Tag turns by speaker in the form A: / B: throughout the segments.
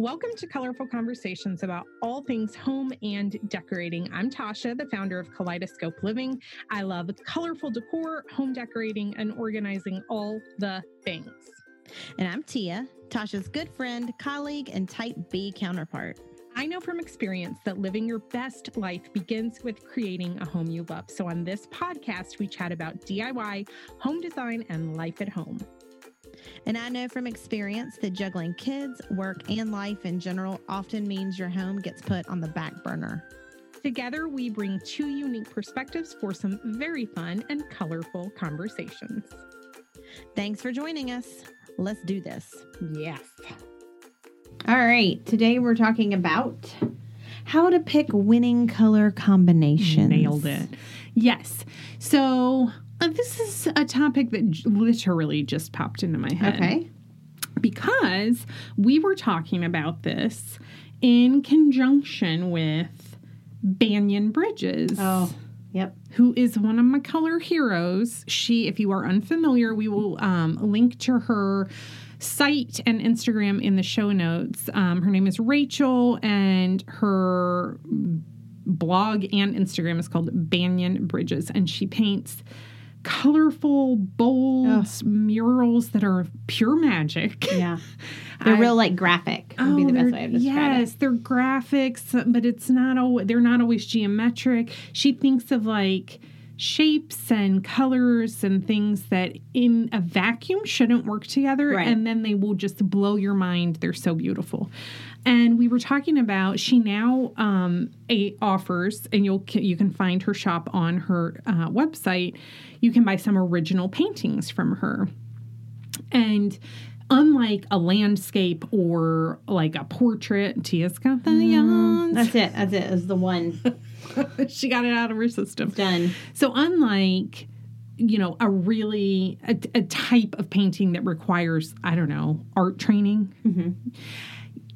A: Welcome to Colorful Conversations about all things home and decorating. I'm Tasha, the founder of Kaleidoscope Living. I love colorful decor, home decorating, and organizing all the things.
B: And I'm Tia, Tasha's good friend, colleague, and type B counterpart.
A: I know from experience that living your best life begins with creating a home you love. So, on this podcast, we chat about DIY, home design, and life at home.
B: And I know from experience that juggling kids, work, and life in general often means your home gets put on the back burner.
A: Together, we bring two unique perspectives for some very fun and colorful conversations.
B: Thanks for joining us. Let's do this.
A: Yes.
B: All right. Today we're talking about how to pick winning color combinations.
A: Nailed it. Yes. So, this is a topic that literally just popped into my head.
B: Okay.
A: Because we were talking about this in conjunction with Banyan Bridges.
B: Oh, yep.
A: who is one of my color heroes. She, if you are unfamiliar, we will um, link to her site and Instagram in the show notes. Um, her name is Rachel, and her blog and Instagram is called Banyan Bridges, and she paints colorful, bold murals that are pure magic.
B: Yeah. They're
A: I-
B: real like graphic would be the best way of describing oh,
A: yes, they're graphics, but it's not always they're not always geometric. She thinks of like shapes and colors and things that in a vacuum shouldn't work together
B: Right.
A: and then they will just blow your mind. They're so beautiful. And we were talking about she now um, a, offers, and you'll you can find her shop on her uh, website. You can buy some original paintings from her. And unlike a landscape or like a portrait, Tia's got the
B: it. That's it. That's it. Is the one
A: she got it out of her system.
B: done.
A: So unlike you know a really a, a type of painting that requires I don't know art training.
B: Mhm.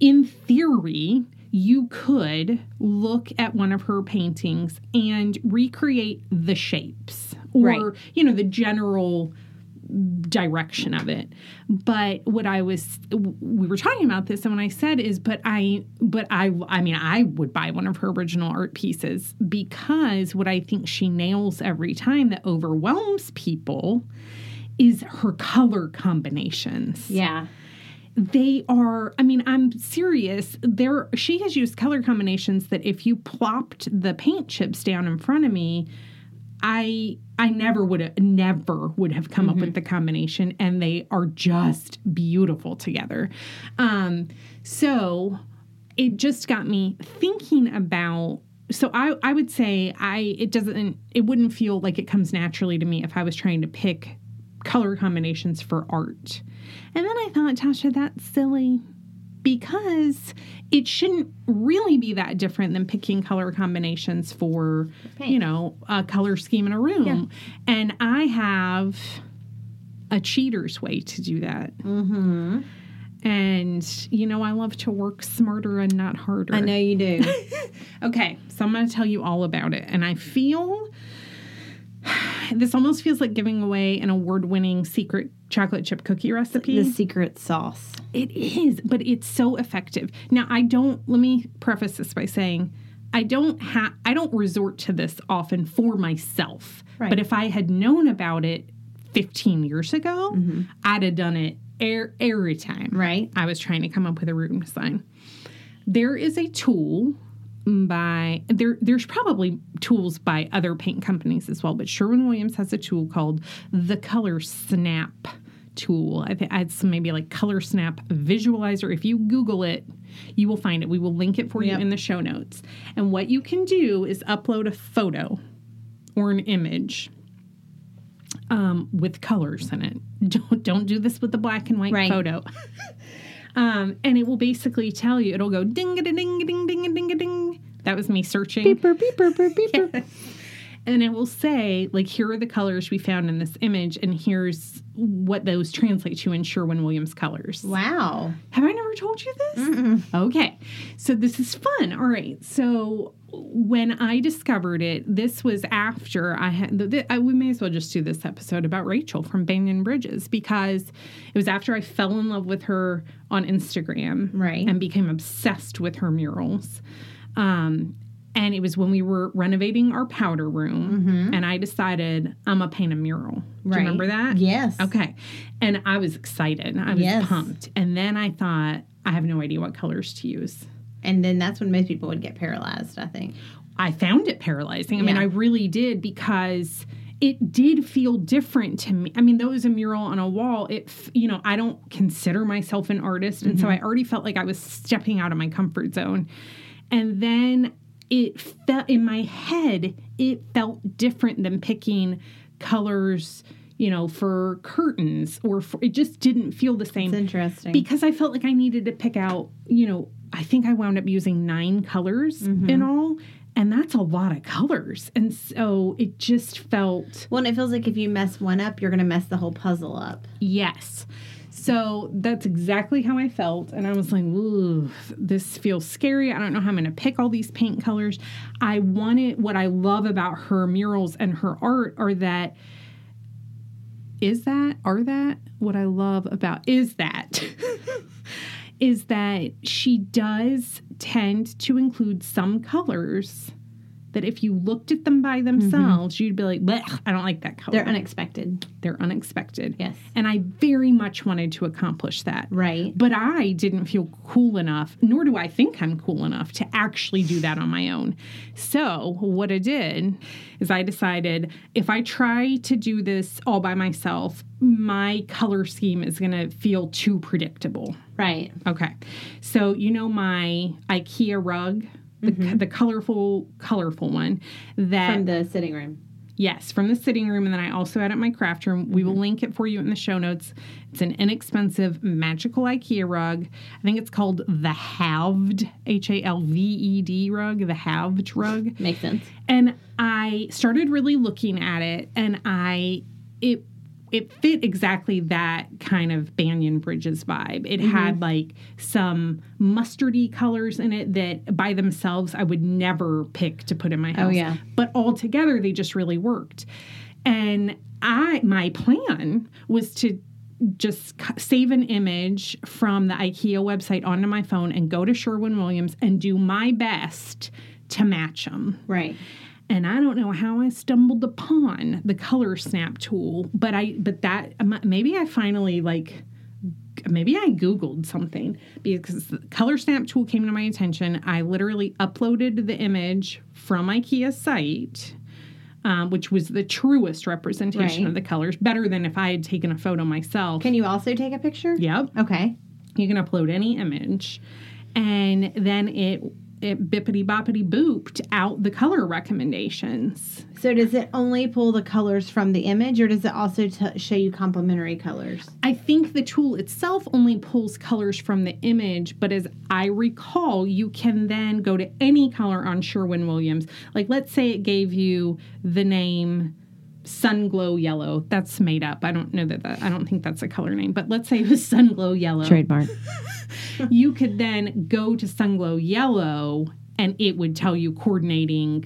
A: In theory, you could look at one of her paintings and recreate the shapes or
B: Right.
A: you know the general direction of it. But what i was we were talking about this and when i said is but i but i i mean i would buy one of her original art pieces because what i think she nails every time that overwhelms people is her color combinations.
B: Yeah.
A: they are i mean i'm serious. There she has used color combinations that if you plopped the paint chips down in front of me i i never would have never would have come up with the combination and they are just beautiful together. Um so it just got me thinking about so I, I would say I it doesn't it wouldn't feel like it comes naturally to me if I was trying to pick color combinations for art. And then I thought, Tasha, that's silly because it shouldn't really be that different than picking color combinations for,
B: Paint.
A: you know, a color scheme in a room. And I have a cheater's way to do that.
B: Mm-hmm.
A: And, you know, I love to work smarter and not harder.
B: I know you do.
A: Okay, so I'm going to tell you all about it. And I feel this almost feels like giving away an award winning secret chocolate chip cookie recipe.
B: the secret sauce.
A: It is, but it's so effective. Now, I don't, let me preface this by saying, I don't have, I don't resort to this often for myself.
B: Right.
A: But if I had known about it 15 years ago, I'd have done it er- every time.
B: Right.
A: I was trying to come up with a room design. There is a tool by there there's probably tools by other paint companies as well, but Sherwin Williams has a tool called the Color Snap tool. I think it's some maybe like Color Snap visualizer. If you Google it, you will find it. We will link it for
B: Yep.
A: you in the show notes. And what you can do is upload a photo or an image um, with colors in it. Don't don't do this with the black and white
B: Right.
A: photo. um, and it will basically tell you. It'll go ding a ding ding ding ding ding ding. That was me searching.
B: Beeper, beeper, beeper, beeper.
A: and it will say like here are the colors we found in this image and here's what those translate to in sherwin williams colors
B: Wow.
A: have i never told you this okay so this is fun all right so when i discovered it this was after i had I, we may as well just do this episode about rachel from banyan bridges because it was after i fell in love with her on instagram
B: Right.
A: and became obsessed with her murals um, and it was when we were renovating our powder room and i decided i'm gonna paint a mural do
B: Mm-hmm. Right.
A: you remember that
B: Yes.
A: Okay. And I was excited. I was
B: Yes.
A: pumped. And then I thought, I have no idea what colors to use.
B: And then that's when most people would get paralyzed, I think.
A: I found it paralyzing. I mean, I really did because it did feel different to me. I mean, though it was a mural on a wall, it, you know, I don't consider myself an artist. And so I already felt like I was stepping out of my comfort zone. And then it felt in my head, it felt different than picking colors, you know, for curtains or for, it just didn't feel the same
B: It's interesting.
A: because I felt like I needed to pick out, you know, I think I wound up using nine colors mm-hmm. in all, and that's a lot of colors. And so it just felt,
B: well, and it feels like if you mess one up, you're going to mess the whole puzzle up.
A: yes. So that's exactly how I felt. And I was like, ooh, this feels scary. I don't know how I'm going to pick all these paint colors. I wanted, what I love about her murals and her art are that, is that, are that what I love about, is that, is that she does tend to include some colors that if you looked at them by mm-hmm. themselves, you'd be like, "Blech, I don't like that color.
B: They're unexpected.
A: They're unexpected.
B: Yes.
A: And I very much wanted to accomplish that.
B: Right.
A: But I didn't feel cool enough, nor do I think I'm cool enough to actually do that on my own. So, what I did is I decided if I try to do this all by myself, my color scheme is going to feel too predictable.
B: Right.
A: Okay. So, you know my IKEA rug, the, mm-hmm. the colorful, colorful one that
B: From the sitting room.
A: Yes, from the sitting room, and then I also had it in my craft room. We will mm-hmm. link it for you in the show notes. It's an inexpensive magical IKEA rug. I think it's called the Halved H A L V E D rug, the Halved rug.
B: Makes sense.
A: And I started really looking at it, and I it it fit exactly that kind of Banyan Bridges vibe. It had mm-hmm. like some mustardy colors in it that by themselves I would never pick to put in my oh, house.
B: Oh, yeah.
A: But all together they just really worked. And I my plan was to just save an image from the IKEA website onto my phone and go to Sherwin Williams and do my best to match them.
B: Right.
A: And I don't know how I stumbled upon the color snap tool, but I but that maybe I finally like maybe I googled something because the color snap tool came to my attention. I literally uploaded the image from IKEA's site. Um, which was the truest representation
B: Right.
A: of the colors, better than if I had taken a photo myself.
B: Can you also take a picture?
A: yep.
B: Okay.
A: You can upload any image, and then it it bippity boppity booped out the color recommendations.
B: So does it only pull the colors from the image or does it also t- show you complementary colors?
A: I think the tool itself only pulls colors from the image, but as I recall, you can then go to any color on Sherwin Williams. Like, let's say it gave you the name Sun Glow Yellow. That's made up. I don't know that, that I don't think that's a color name, but let's say it was Sun Glow Yellow.
B: Trademark.
A: you could then go to Sunglow Yellow and it would tell you coordinating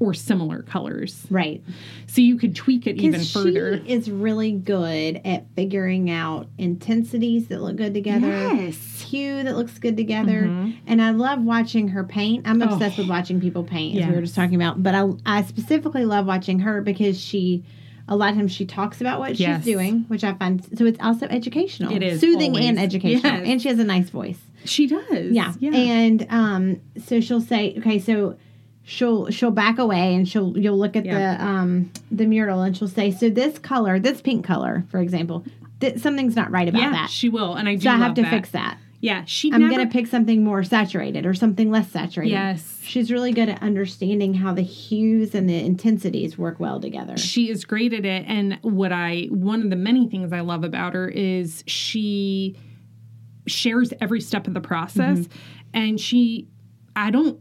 A: or similar colors.
B: Right.
A: So you could tweak it even further.
B: She is really good at figuring out intensities that look good together.
A: Yes.
B: Hue that looks good together.
A: Mhm.
B: And I love watching her paint. I'm obsessed
A: Oh.
B: with watching people paint, as we were just talking about. But I, I specifically love watching her because she, a lot of times she talks about what
A: Yes.
B: she's doing, which I find, so it's also educational.
A: It is,
B: Soothing and educational.
A: Yes.
B: And she has a nice voice.
A: She does.
B: Yeah. And um, so she'll say, okay, so she'll she'll back away and she'll you'll look at
A: Yeah.
B: the um the mural and she'll say, so this color, this pink color, for example, th- something's not right about
A: yeah,
B: that.
A: she will. And I do
B: So I have to
A: that.
B: fix that.
A: Yeah, she
B: I'm
A: never,
B: gonna pick something more saturated or something less saturated.
A: Yes.
B: She's really good at understanding how the hues and the intensities work well together.
A: She is great at it. And what I, one of the many things I love about her is she shares every step of the process.
B: Mm-hmm.
A: And she, I don't,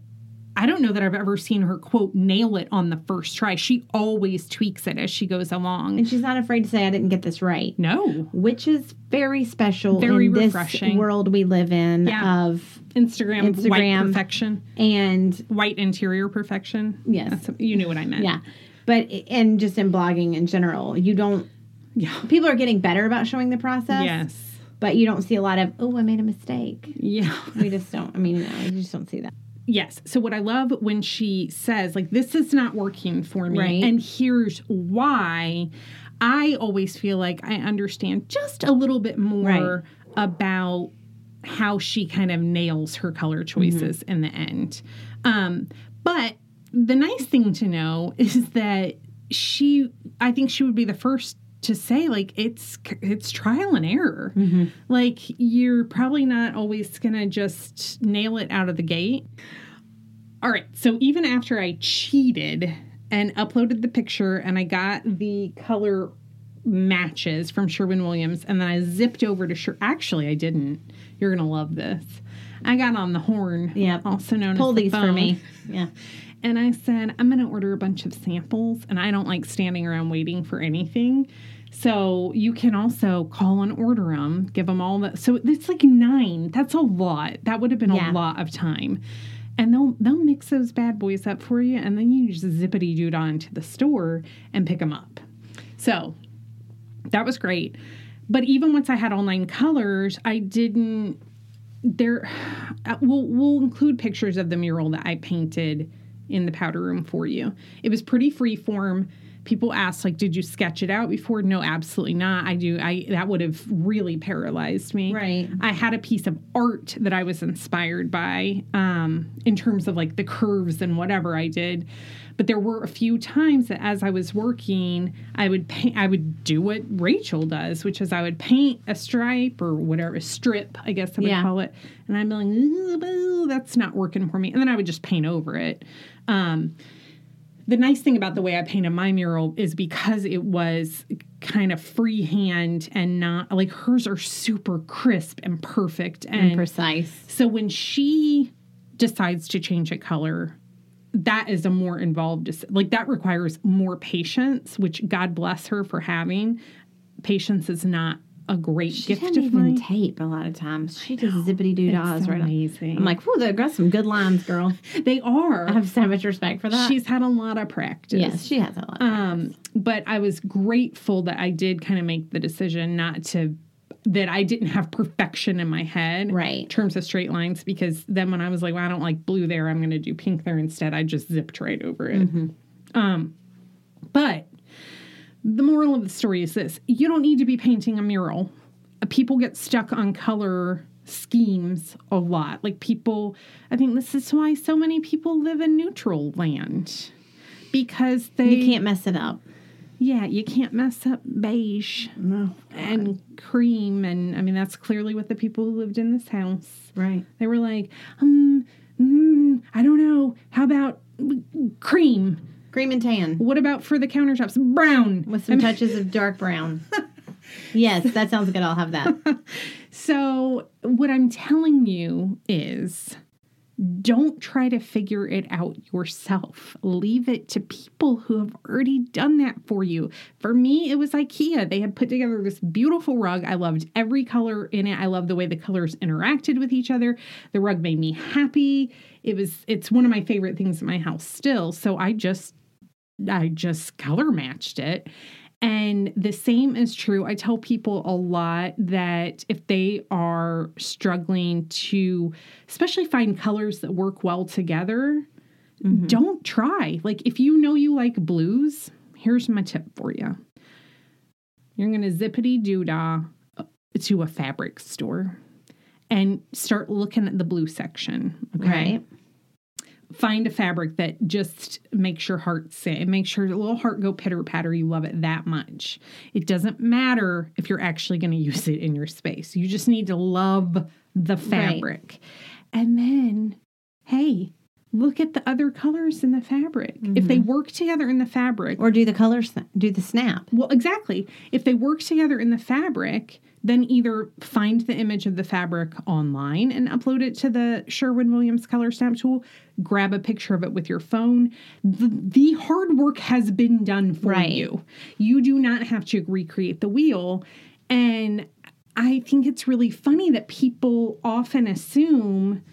A: I don't know that I've ever seen her quote nail it on the first try. She always tweaks it as she goes along.
B: And she's not afraid to say, I didn't get this right.
A: No.
B: Which is very special
A: Very
B: in this
A: refreshing.
B: world we live in
A: Yeah.
B: of
A: Instagram, white perfection,
B: and
A: white interior perfection.
B: Yes.
A: That's, you knew what I meant.
B: yeah. But and just in blogging in general, you don't
A: Yeah.
B: people are getting better about showing the process.
A: Yes.
B: But you don't see a lot of, oh, I made a mistake.
A: Yeah.
B: We just don't. I mean, no, you just don't see that.
A: Yes. So what I love when she says like this is not working for me
B: Right.
A: and here's why I always feel like I understand just a little bit more
B: Right.
A: about how she kind of nails her color choices in the end. Um but the nice thing to know is that she I think she would be the first to say like it's it's trial and error. Mm-hmm. Like you're probably not always to just nail it out of the gate. All right. So even after I cheated and uploaded the picture and I got the color matches from Sherwin Williams and then I zipped over to Sher actually I didn't. You're to love this. I got on the horn,
B: yeah
A: also known
B: Pull
A: as the
B: these for
A: phone.
B: me. Yeah.
A: And I said, I'm going to order a bunch of samples, and I don't like standing around waiting for anything. So you can also call and order them, give them all the. So it's like nine. That's a lot. That would have been
B: Yeah.
A: a lot of time. And they'll they'll mix those bad boys up for you, and then you just zippity doo dah into the store and pick them up. So that was great. But even once I had all nine colors, I didn't. There, uh, we'll we'll include pictures of the mural that I painted in the powder room for you. It was pretty free form. People asked like, "Did you sketch it out before?" No, absolutely not. I do. I that would have really paralyzed me.
B: Right.
A: I had a piece of art that I was inspired by um, in terms of like the curves and whatever I did. But there were a few times that as I was working, I would paint, I would do what Rachel does, which is I would paint a stripe or whatever, a strip, I guess I would
B: Yeah.
A: call it. And I'm like, that's not working for me. And then I would just paint over it. Um, the nice thing about the way I painted my mural is because it was kind of freehand and not like hers are super crisp and perfect and,
B: And precise.
A: so when she decides to change a color that is a more involved like that requires more patience which god bless her for having patience is not a great
B: She
A: gift of
B: even
A: mine
B: tape a lot of times. She just zippity doo dahs
A: It's
B: right
A: amazing
B: I'm like, whoa, they've got some good lines, girl.
A: they are
B: I have so much respect for that.
A: she's had a lot of practice
B: yes, she has a lot.
A: Um, but I was grateful that I did kind of make the decision not to that I didn't have perfection in my head,
B: Right.
A: In terms of straight lines, because then when I was like, well, I don't like blue there, I'm going to do pink there instead. I just zipped right over it. Um, but the moral of the story is this: you don't need to be painting a mural. Uh, People get stuck on color schemes a lot. Like people, I think this is why so many people live in neutral land because they
B: you can't mess it up.
A: yeah, you can't mess up beige
B: No.
A: and cream. And I mean, that's clearly what the people who lived in this house,
B: Right.
A: they were like, um, mm, I don't know. How about cream?
B: Cream and tan
A: What about for the countertops? Brown.
B: with some touches of dark brown. yes, that sounds good. I'll have that.
A: So, what I'm telling you is don't try to figure it out yourself. Leave it to people who have already done that for you. For me, it was IKEA. They had put together this beautiful rug. I loved every color in it. I loved the way the colors interacted with each other. The rug made me happy. It was it's one of my favorite things in my house still. So I just I just color matched it. And the same is true. I tell people a lot that if they are struggling to, especially find colors that work well together, mm-hmm. don't try. Like if you know you like blues, here's my tip for you. You're going to zippity doo dah uh, to a fabric store and start looking at the blue section. Okay
B: Right.
A: Find a fabric that just makes your heart sing. It makes your little heart go pitter patter. You love it that much. It doesn't matter if you're actually going to use it in your space. You just need to love the fabric. And then, hey, look at the other colors in the fabric. If they mm-hmm. work together in the fabric,
B: Or do the colors, do the snap.
A: well, exactly. If they work together in the fabric, then either find the image of the fabric online and upload it to the Sherwin Williams color snap tool, grab a picture of it with your phone. The, the hard work has been done for
B: Right.
A: you. You do not have to recreate the wheel. And I think it's really funny that people often assume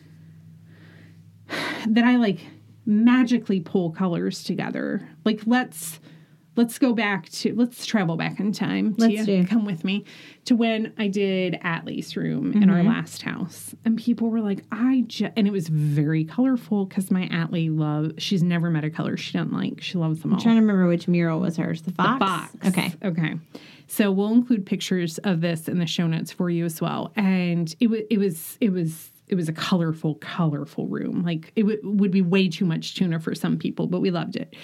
A: that I like magically pull colors together. Like let's let's go back to let's travel back in time.
B: Let's do.
A: Come with me to when I did Atlee's room in our mm-hmm. last house, and people were like, "I just," and it was very colorful because my Atlee love. She's never met a color she doesn't like. She loves them all.
B: I'm trying to remember which mural was hers. The fox.
A: Box.
B: Okay.
A: Okay. So we'll include pictures of this in the show notes for you as well. And it was it was it was it was a colorful, colorful room. Like it w- would be way too much tuna for some people, but we loved it.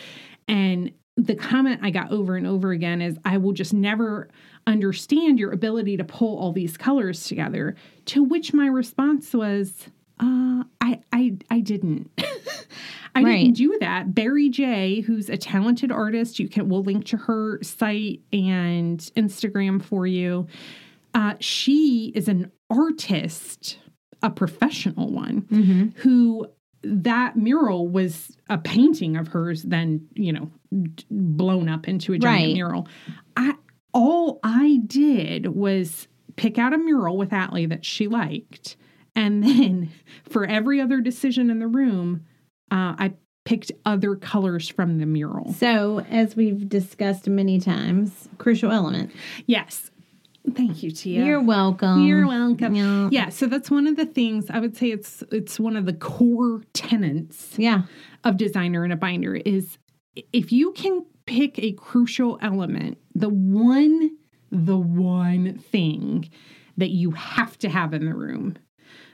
A: And the comment I got over and over again is, "I will just never understand your ability to pull all these colors together." To which my response was, uh, "I I I didn't." I
B: Right.
A: didn't do that. Barry J, who's a talented artist, you can we'll link to her site and Instagram for you. Uh, she is an artist, a professional one,
B: Mm-hmm.
A: who that mural was a painting of hers, then you know blown up into a giant
B: Right.
A: mural. I all I did was pick out a mural with Atlee that she liked, and then for every other decision in the room, uh, I picked other colors from the mural.
B: So, as we've discussed many times, crucial element.
A: Yes. Thank you, Tia.
B: You're welcome.
A: You're welcome.
B: Yeah.
A: Yeah, so that's one of the things I would say it's it's one of the core tenets
B: Yeah.
A: of designer in a binder is if you can pick a crucial element, the one the one thing that you have to have in the room.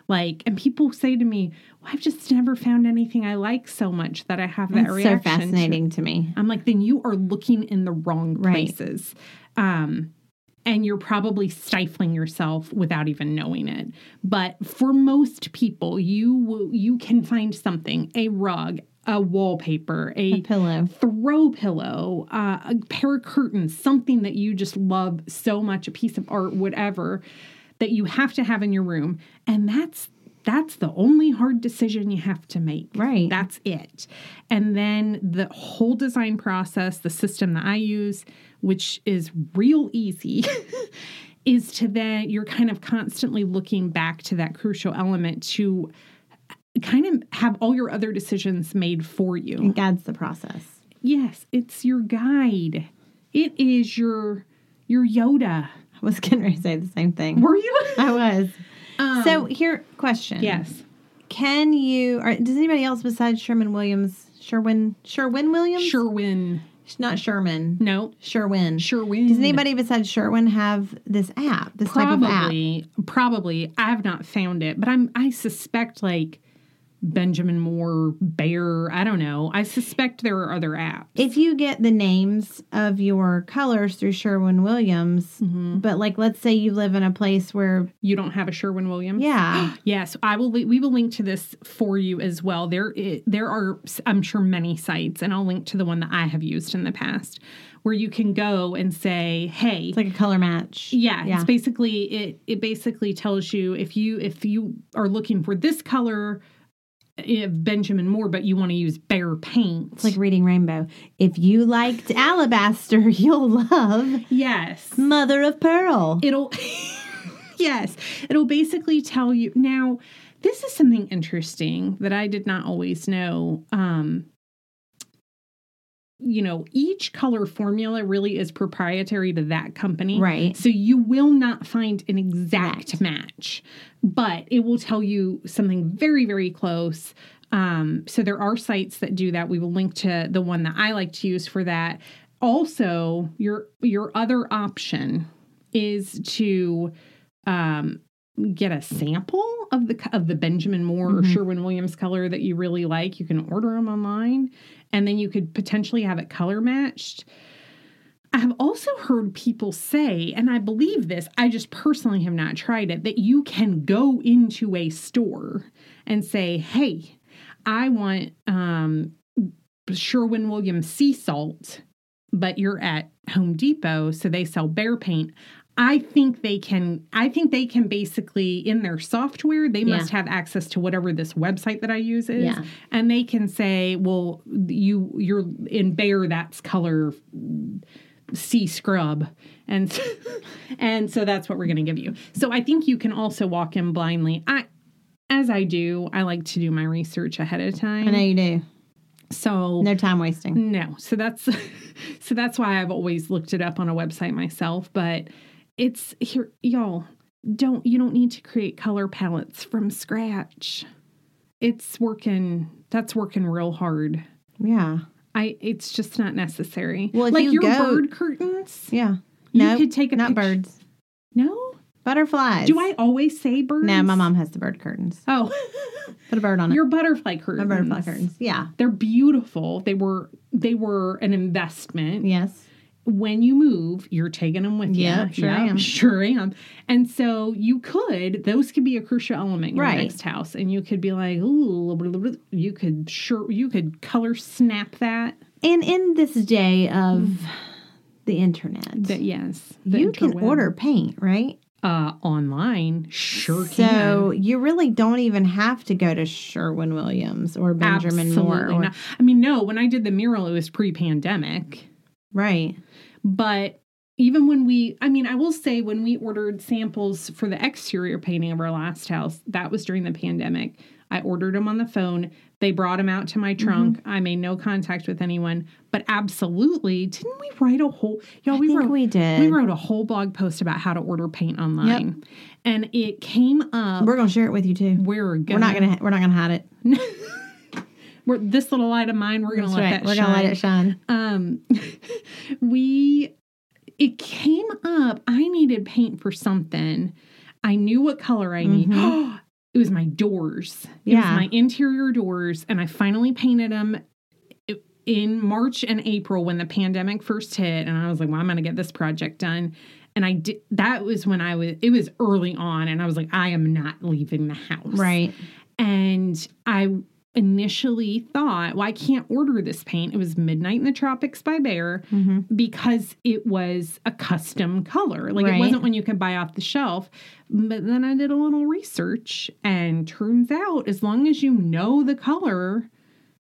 A: Like, and people say to me, well, I've just never found anything I like so much that I have that
B: That's so
A: reaction. to."
B: fascinating to me.
A: I'm like, then you are looking in the wrong
B: Right.
A: places. Um, and you're probably stifling yourself without even knowing it. But for most people, you will, you can find something, a rug, a wallpaper,
B: A
A: a
B: pillow.
A: throw pillow, uh, a pair of curtains, something that you just love so much, a piece of art, whatever, that you have to have in your room. And that's that's the only hard decision you have to make.
B: Right.
A: That's it. And then the whole design process, the system that I use, which is real easy, is to then you're kind of constantly looking back to that crucial element to kind of have all your other decisions made for you.
B: It guides the process.
A: Yes, it's your guide. It is your your Yoda.
B: I was going to say the same thing.
A: Were you?
B: I was.
A: Um,
B: so, here, question.
A: yes.
B: Can you, or does anybody else besides Sherman Williams, Sherwin, Sherwin Williams?
A: Sherwin.
B: Not Sherman.
A: No.
B: Sherwin.
A: Sherwin.
B: Does anybody besides Sherwin have this app, this type of app?
A: probably probably I have not found it, but I'm I suspect like Benjamin Moore, Behr, I don't know. I suspect there are other apps.
B: If you get the names of your colors through Sherwin Williams,
A: Mhm.
B: but like let's say you live in a place where,
A: You don't have a Sherwin Williams?
B: yeah,
A: Yes, I will. We will link to this for you as well. There, there are, I'm sure, many sites, and I'll link to the one that I have used in the past, where you can go and say, "Hey,
B: it's like a color match.
A: yeah,
B: yeah.
A: it's basically it. It basically tells you if you if you are looking for this color Benjamin Moore, but you want to use Behr paint.
B: It's like reading Rainbow. If you liked Alabaster, you'll love
A: yes,
B: Mother of Pearl.
A: it'll yes it'll basically tell you now this is something interesting that i did not always know um you know each color formula really is proprietary to that company.
B: Right.
A: so you will not find an exact match but it will tell you something very very close. Um, so there are sites that do that. We will link to the one that i like to use for that. Also your your other option is to um, get a sample of the of the Benjamin Moore or
B: Mhm.
A: Sherwin Williams color that you really like. You can order them online, and then you could potentially have it color matched. I have also heard people say, and I believe this, I just personally have not tried it, that you can go into a store and say, hey, I want um, Sherwin Williams sea salt, but you're at Home Depot, so they sell Behr paint. I think they can I think they can basically in their software they must have access to whatever this website that I use is
B: Yeah.
A: and they can say well you you're in Behr that's color C scrub and and so that's what we're going to give you. So I think you can also walk in blindly. I as I do, I like to do my research ahead of time.
B: I know you do.
A: So
B: No time wasting.
A: no. So that's so that's why I've always looked it up on a website myself, but it's here y'all don't you don't need to create color palettes from scratch. It's working that's working real hard.
B: Yeah.
A: I it's just not necessary.
B: Well,
A: like
B: you
A: your
B: go-
A: bird curtains.
B: Yeah. No.
A: You could take a
B: not
A: picture-
B: birds.
A: No?
B: Butterflies.
A: Do I always say birds?
B: No, my mom has the bird curtains.
A: Oh.
B: Put a bird on it.
A: your butterfly curtains.
B: My butterfly curtains. Yeah.
A: They're beautiful. They were they were an investment.
B: Yes.
A: When you move, you're taking them with
B: Yep,
A: you.
B: sure am.
A: Sure am. And so you could, those could be a crucial element in your next house. And you could be like, ooh, you could sure, you could color snap that.
B: And in this day of the internet,
A: That yes. the
B: you can order paint, right?
A: uh online. Sure
B: So
A: can.
B: you really don't even have to go to Sherwin Williams or Benjamin Moore. Or.
A: I mean, no, when I did the mural, it was pre-pandemic.
B: Right.
A: But even when we, I mean, I will say when we ordered samples for the exterior painting of our last house, that was during the pandemic. I ordered them on the phone. They brought them out to my
B: Mm-hmm.
A: trunk. I made no contact with anyone. But absolutely, didn't we write a whole? Y'all,
B: I
A: we
B: think
A: wrote
B: we did.
A: we wrote a whole blog post about how to order paint online, and it came up.
B: We're gonna share it with you too.
A: We're gonna,
B: We're not gonna. We're not gonna hide it.
A: we're, this little light of mine. We're gonna let
B: right.
A: that
B: We're
A: shine.
B: gonna let it shine.
A: um we it came up i needed paint for something i knew what color i need it was my doors it was
B: Yeah.
A: my interior doors and i finally painted them in march and april when the pandemic first hit and i was like well i'm gonna get this project done and i did that was when i was it was early on and i was like i am not leaving the house
B: Right.
A: and I initially thought, well, I can't order this paint. It was Midnight in the Tropics by Behr
B: hmm
A: because it was a custom color. Like
B: Right.
A: it wasn't one you could buy off the shelf. But then I did a little research and turns out as long as you know the color,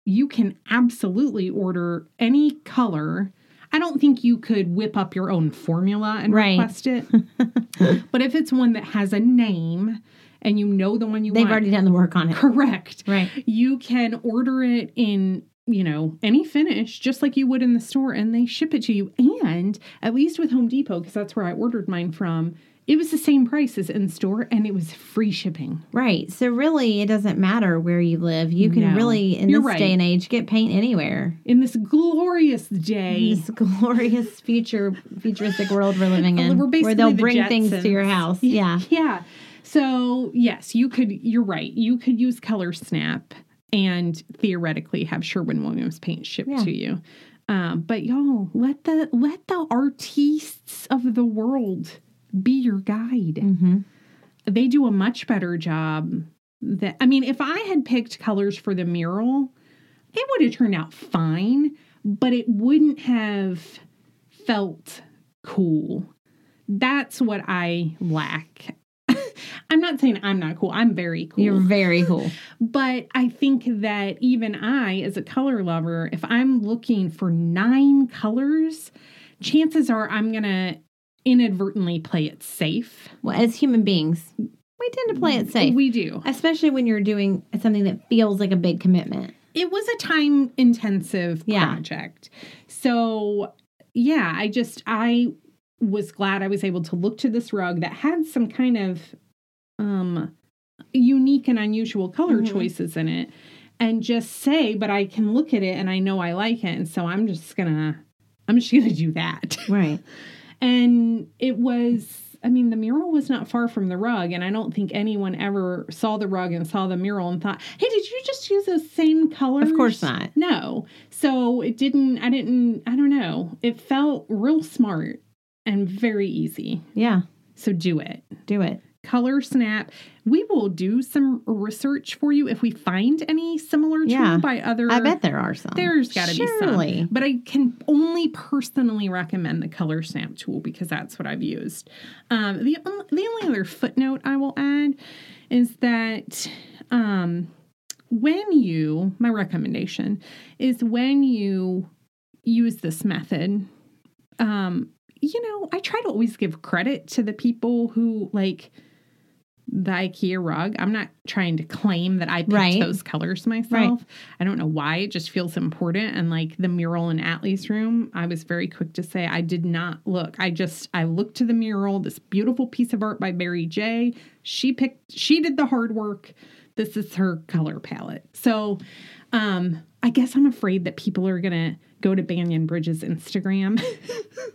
A: you can absolutely order any color. I don't think you could whip up your own formula and
B: Right.
A: request it. but if it's one that has a name and you know the one you
B: They've
A: want,
B: already done the work on it.
A: correct
B: Right.
A: you can order it in you know any finish just like you would in the store and they ship it to you and at least with home depot because that's where i ordered mine from it was the same price as in store and it was free shipping
B: Right. So really, it doesn't matter where you live. You can
A: No.
B: really, in
A: You're
B: this
A: right.
B: day and age, get paint anywhere.
A: in this glorious day In
B: This glorious future, futuristic world we're living in,
A: We're basically
B: where they'll
A: the
B: bring things to your house. Yeah.
A: yeah so yes you could you're right you could use color snap and theoretically have sherwin williams paint shipped
B: Yeah.
A: to you um, but y'all let the let the artists of the world be your guide.
B: Hmm
A: they do a much better job that i mean if i had picked colors for the mural it would have turned out fine but it wouldn't have felt cool. That's what i lack. I'm not saying i'm not cool. I'm very cool.
B: You're very cool.
A: but I think that even I, as a color lover, if I'm looking for nine colors, chances are I'm going to inadvertently play it safe.
B: Well, as human beings, we tend to play it safe,
A: We do.
B: especially when you're doing something that feels like a big commitment.
A: It was a time intensive
B: Yeah.
A: project. So, yeah, I just, I was glad I was able to look to this rug that had some kind of um unique and unusual color
B: Mhm.
A: choices in it and just say but I can look at it and I know I like it and so I'm just going to I'm just going to do that.
B: Right.
A: And it was, I mean, the mural was not far from the rug. And I don't think anyone ever saw the rug and saw the mural and thought, hey, did you just use those same colors?
B: Of course not.
A: No. So it didn't, I didn't, I don't know. It felt real smart and very easy.
B: Yeah.
A: So do it.
B: Do it.
A: Color Snap. We will do some research for you if we find any similar tool
B: Yeah.
A: by other.
B: I bet there are some.
A: There's got to be some. But I can only personally recommend the Color Snap tool because that's what I've used. Um, the, the only other footnote I will add is that um, when you, my recommendation is when you use this method, um, you know, I try to always give credit to the people who like the IKEA rug. I'm not trying to claim that I picked
B: Right.
A: those colors myself. I don't know why. It just feels important. And like the mural in Atlee's room, I was very quick to say I did not look. I just I looked to the mural, this beautiful piece of art by Barry J. She picked she did the hard work. This is her color palette. So um I guess I'm afraid that people are gonna go to Banyan Bridge's Instagram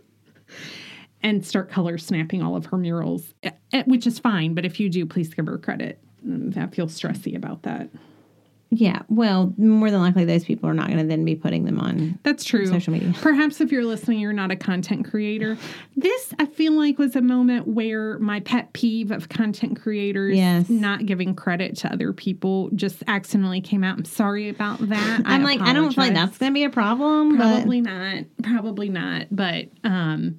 A: and start color snapping all of her murals, eh, eh, which is fine. But if you do, please give her credit. Mm, I feel stressy about that.
B: Yeah. Well, more than likely, those people are not going to then be putting them on
A: That's true.
B: social media.
A: Perhaps if you're listening, you're not a content creator. This, I feel like, was a moment where my pet peeve of content creators
B: Yes.
A: not giving credit to other people just accidentally came out. I'm sorry about that.
B: I'm like, I don't feel like that's going to be a problem. but-
A: Probably not. Probably not. But um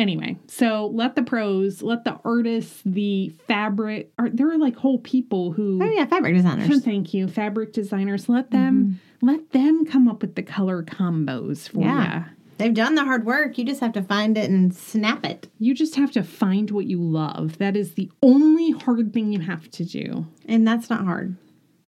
A: anyway, so let the pros, let the artists, the fabric are there are like whole people who
B: Oh yeah, fabric designers.
A: thank you, fabric designers, let them mm-hmm. let them come up with the color combos for
B: Yeah.
A: you.
B: They've done the hard work. You just have to find it and snap it.
A: You just have to find what you love. That is the only hard thing you have to do.
B: And that's not hard.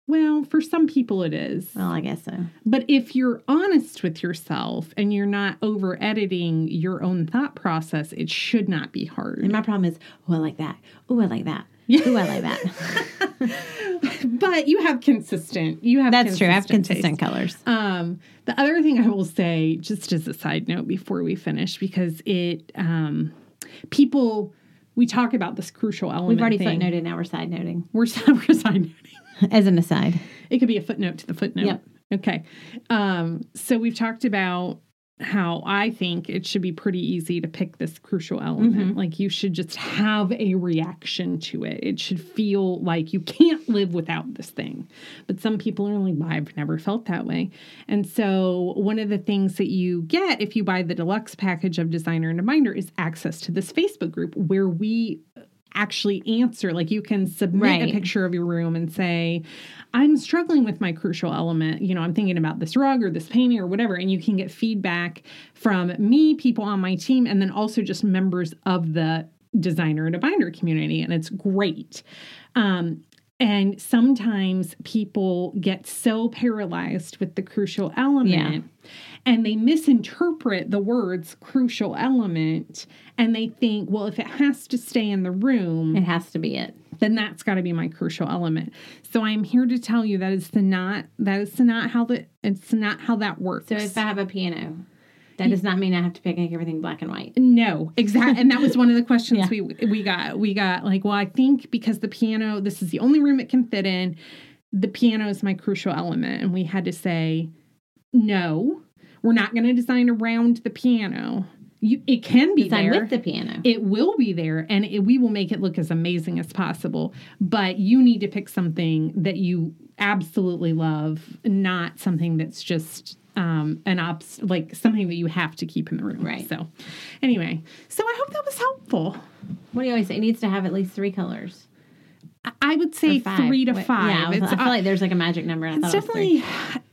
A: Well, for some people it is.
B: Well, I guess so.
A: But if you're honest with yourself and you're not over editing your own thought process, it should not be hard.
B: And my problem is, oh, I like that. Oh, I like that.
A: Yeah.
B: Oh, I like that.
A: but you have consistent. You have
B: That's true. I have
A: taste.
B: consistent colors.
A: Um, the other thing I will say, just as a side note before we finish, because it um, people we talk about this crucial element.
B: We've already
A: thing.
B: footnoted. Now we're side noting
A: We're, we're side noting.
B: As an aside.
A: It could be a footnote to the footnote.
B: Yep.
A: Okay. Um, so we've talked about how I think it should be pretty easy to pick this crucial element.
B: Mm-hmm.
A: Like you should just have a reaction to it. It should feel like you can't live without this thing. But some people are like, I've never felt that way. And so one of the things that you get if you buy the deluxe package of Designer in a Binder is access to this Facebook group where we actually answer like you can submit a picture of your room and say i'm struggling with my crucial element. You know i'm thinking about this rug or this painting or whatever and you can get feedback from me people on my team and then also just members of the designer in a binder community and it's great. Um, and sometimes people get so paralyzed with the crucial element and they misinterpret the words crucial element and they think, well, if it has to stay in the room,
B: It has to be it.
A: then that's got to be my crucial element. So I'm here to tell you that is the not that is the not how the it's not how that works.
B: So if I have a piano, that does not mean I have to pick everything black and white.
A: No, exactly. And that was one of the questions
B: Yeah.
A: we we got. We got like, well, I think because the piano, this is the only room it can fit in, the piano is my crucial element. And we had to say, no, we're not going to design around the piano. You, it can be
B: Design
A: there.
B: with the piano.
A: it will be there and it, we will make it look as amazing as possible. But you need to pick something that you absolutely love, not something that's just um an obs like something that you have to keep in the room.
B: Right.
A: So anyway, so I hope that was helpful.
B: what do you always say? It needs to have at least three colors.
A: I- would say three to five.
B: Yeah, I,
A: it's
B: I feel like there's like a magic number. I
A: it's
B: thought it
A: definitely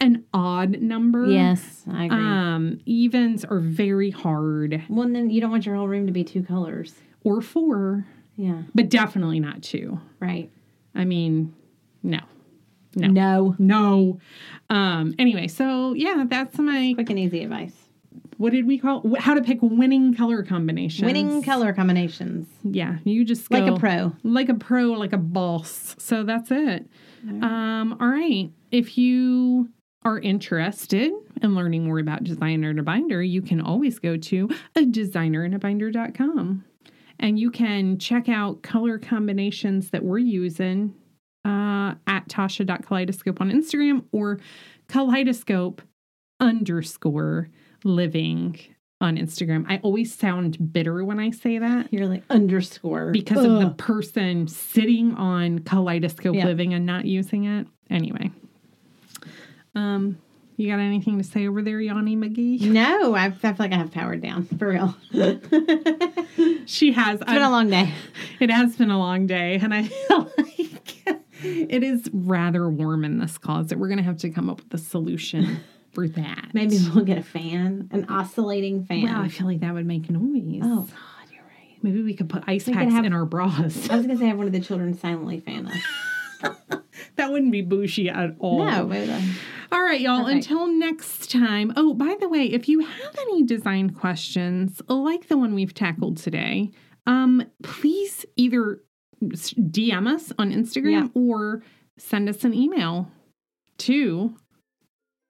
A: an odd number.
B: Yes, I agree.
A: Um, evens are very hard,
B: well, and then you don't want your whole room to be two colors.
A: or four,
B: Yeah,
A: but definitely not two.
B: right.
A: I mean, no. No.
B: No.
A: No. Um anyway, so yeah, that's my
B: Quick and easy advice.
A: What did we call how to pick winning color combinations.
B: Winning color combinations.
A: Yeah, you just go
B: Like a pro.
A: Like a pro, like a boss. So that's it. Um all right. If you are interested in learning more about designer in a binder, you can always go to a designerindabinder.com and you can check out color combinations that we're using uh, at tasha.kaleidoscope on Instagram or kaleidoscope underscore living on Instagram. I always sound bitter when I say that
B: You're like underscore
A: because of the person sitting on Kaleidoscope
B: Yeah.
A: Living and not using it. Anyway, um, you got anything to say over there, Yanni McGee?
B: No, I, I feel like I have powered down for real. it's
A: She has.
B: been a long day.
A: It has been a long day, and I feel like it is rather warm in this closet. We're gonna have to come up with a solution for that.
B: Maybe we'll get a fan, an oscillating fan.
A: Well, I feel like that would make noise.
B: oh God, you're right.
A: Maybe we could put ice
B: We
A: packs
B: have-
A: in our bras.
B: I was gonna say have one of the children silently fan us.
A: that wouldn't be bougie at all.
B: No, maybe
A: All right, y'all.
B: Perfect.
A: Until next time. Oh, by the way, if you have any design questions like the one we've tackled today, um, please either DM us on Instagram or send us an email to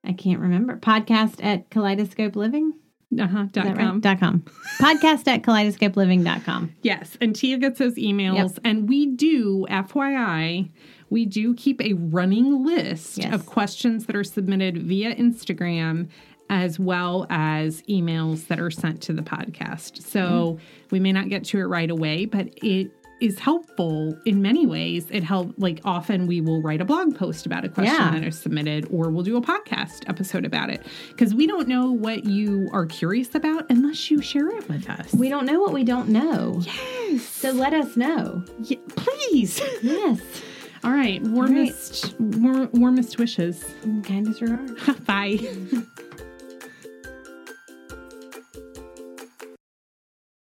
B: I can't remember. Podcast at Kaleidoscope Living.
A: uh-huh, dot
B: that
A: com.
B: right? Dot com. Podcast at kaleidoscopeliving.com.
A: Yes, and Tia gets those emails, and we do, FYI, we do keep a running list
B: Yes.
A: of questions that are submitted via Instagram as well as emails that are sent to the podcast. So we may not get to it right away, but it is helpful in many ways. It help like often we will write a blog post about a question
B: Yeah.
A: that is submitted or we'll do a podcast episode about it because we don't know what you are curious about unless you share it with us.
B: We don't know what we don't know.
A: yes.
B: So let us know.
A: Yeah, please.
B: Yes.
A: All right. Warmest, war- warmest wishes.
B: Kindest regards.
A: Bye.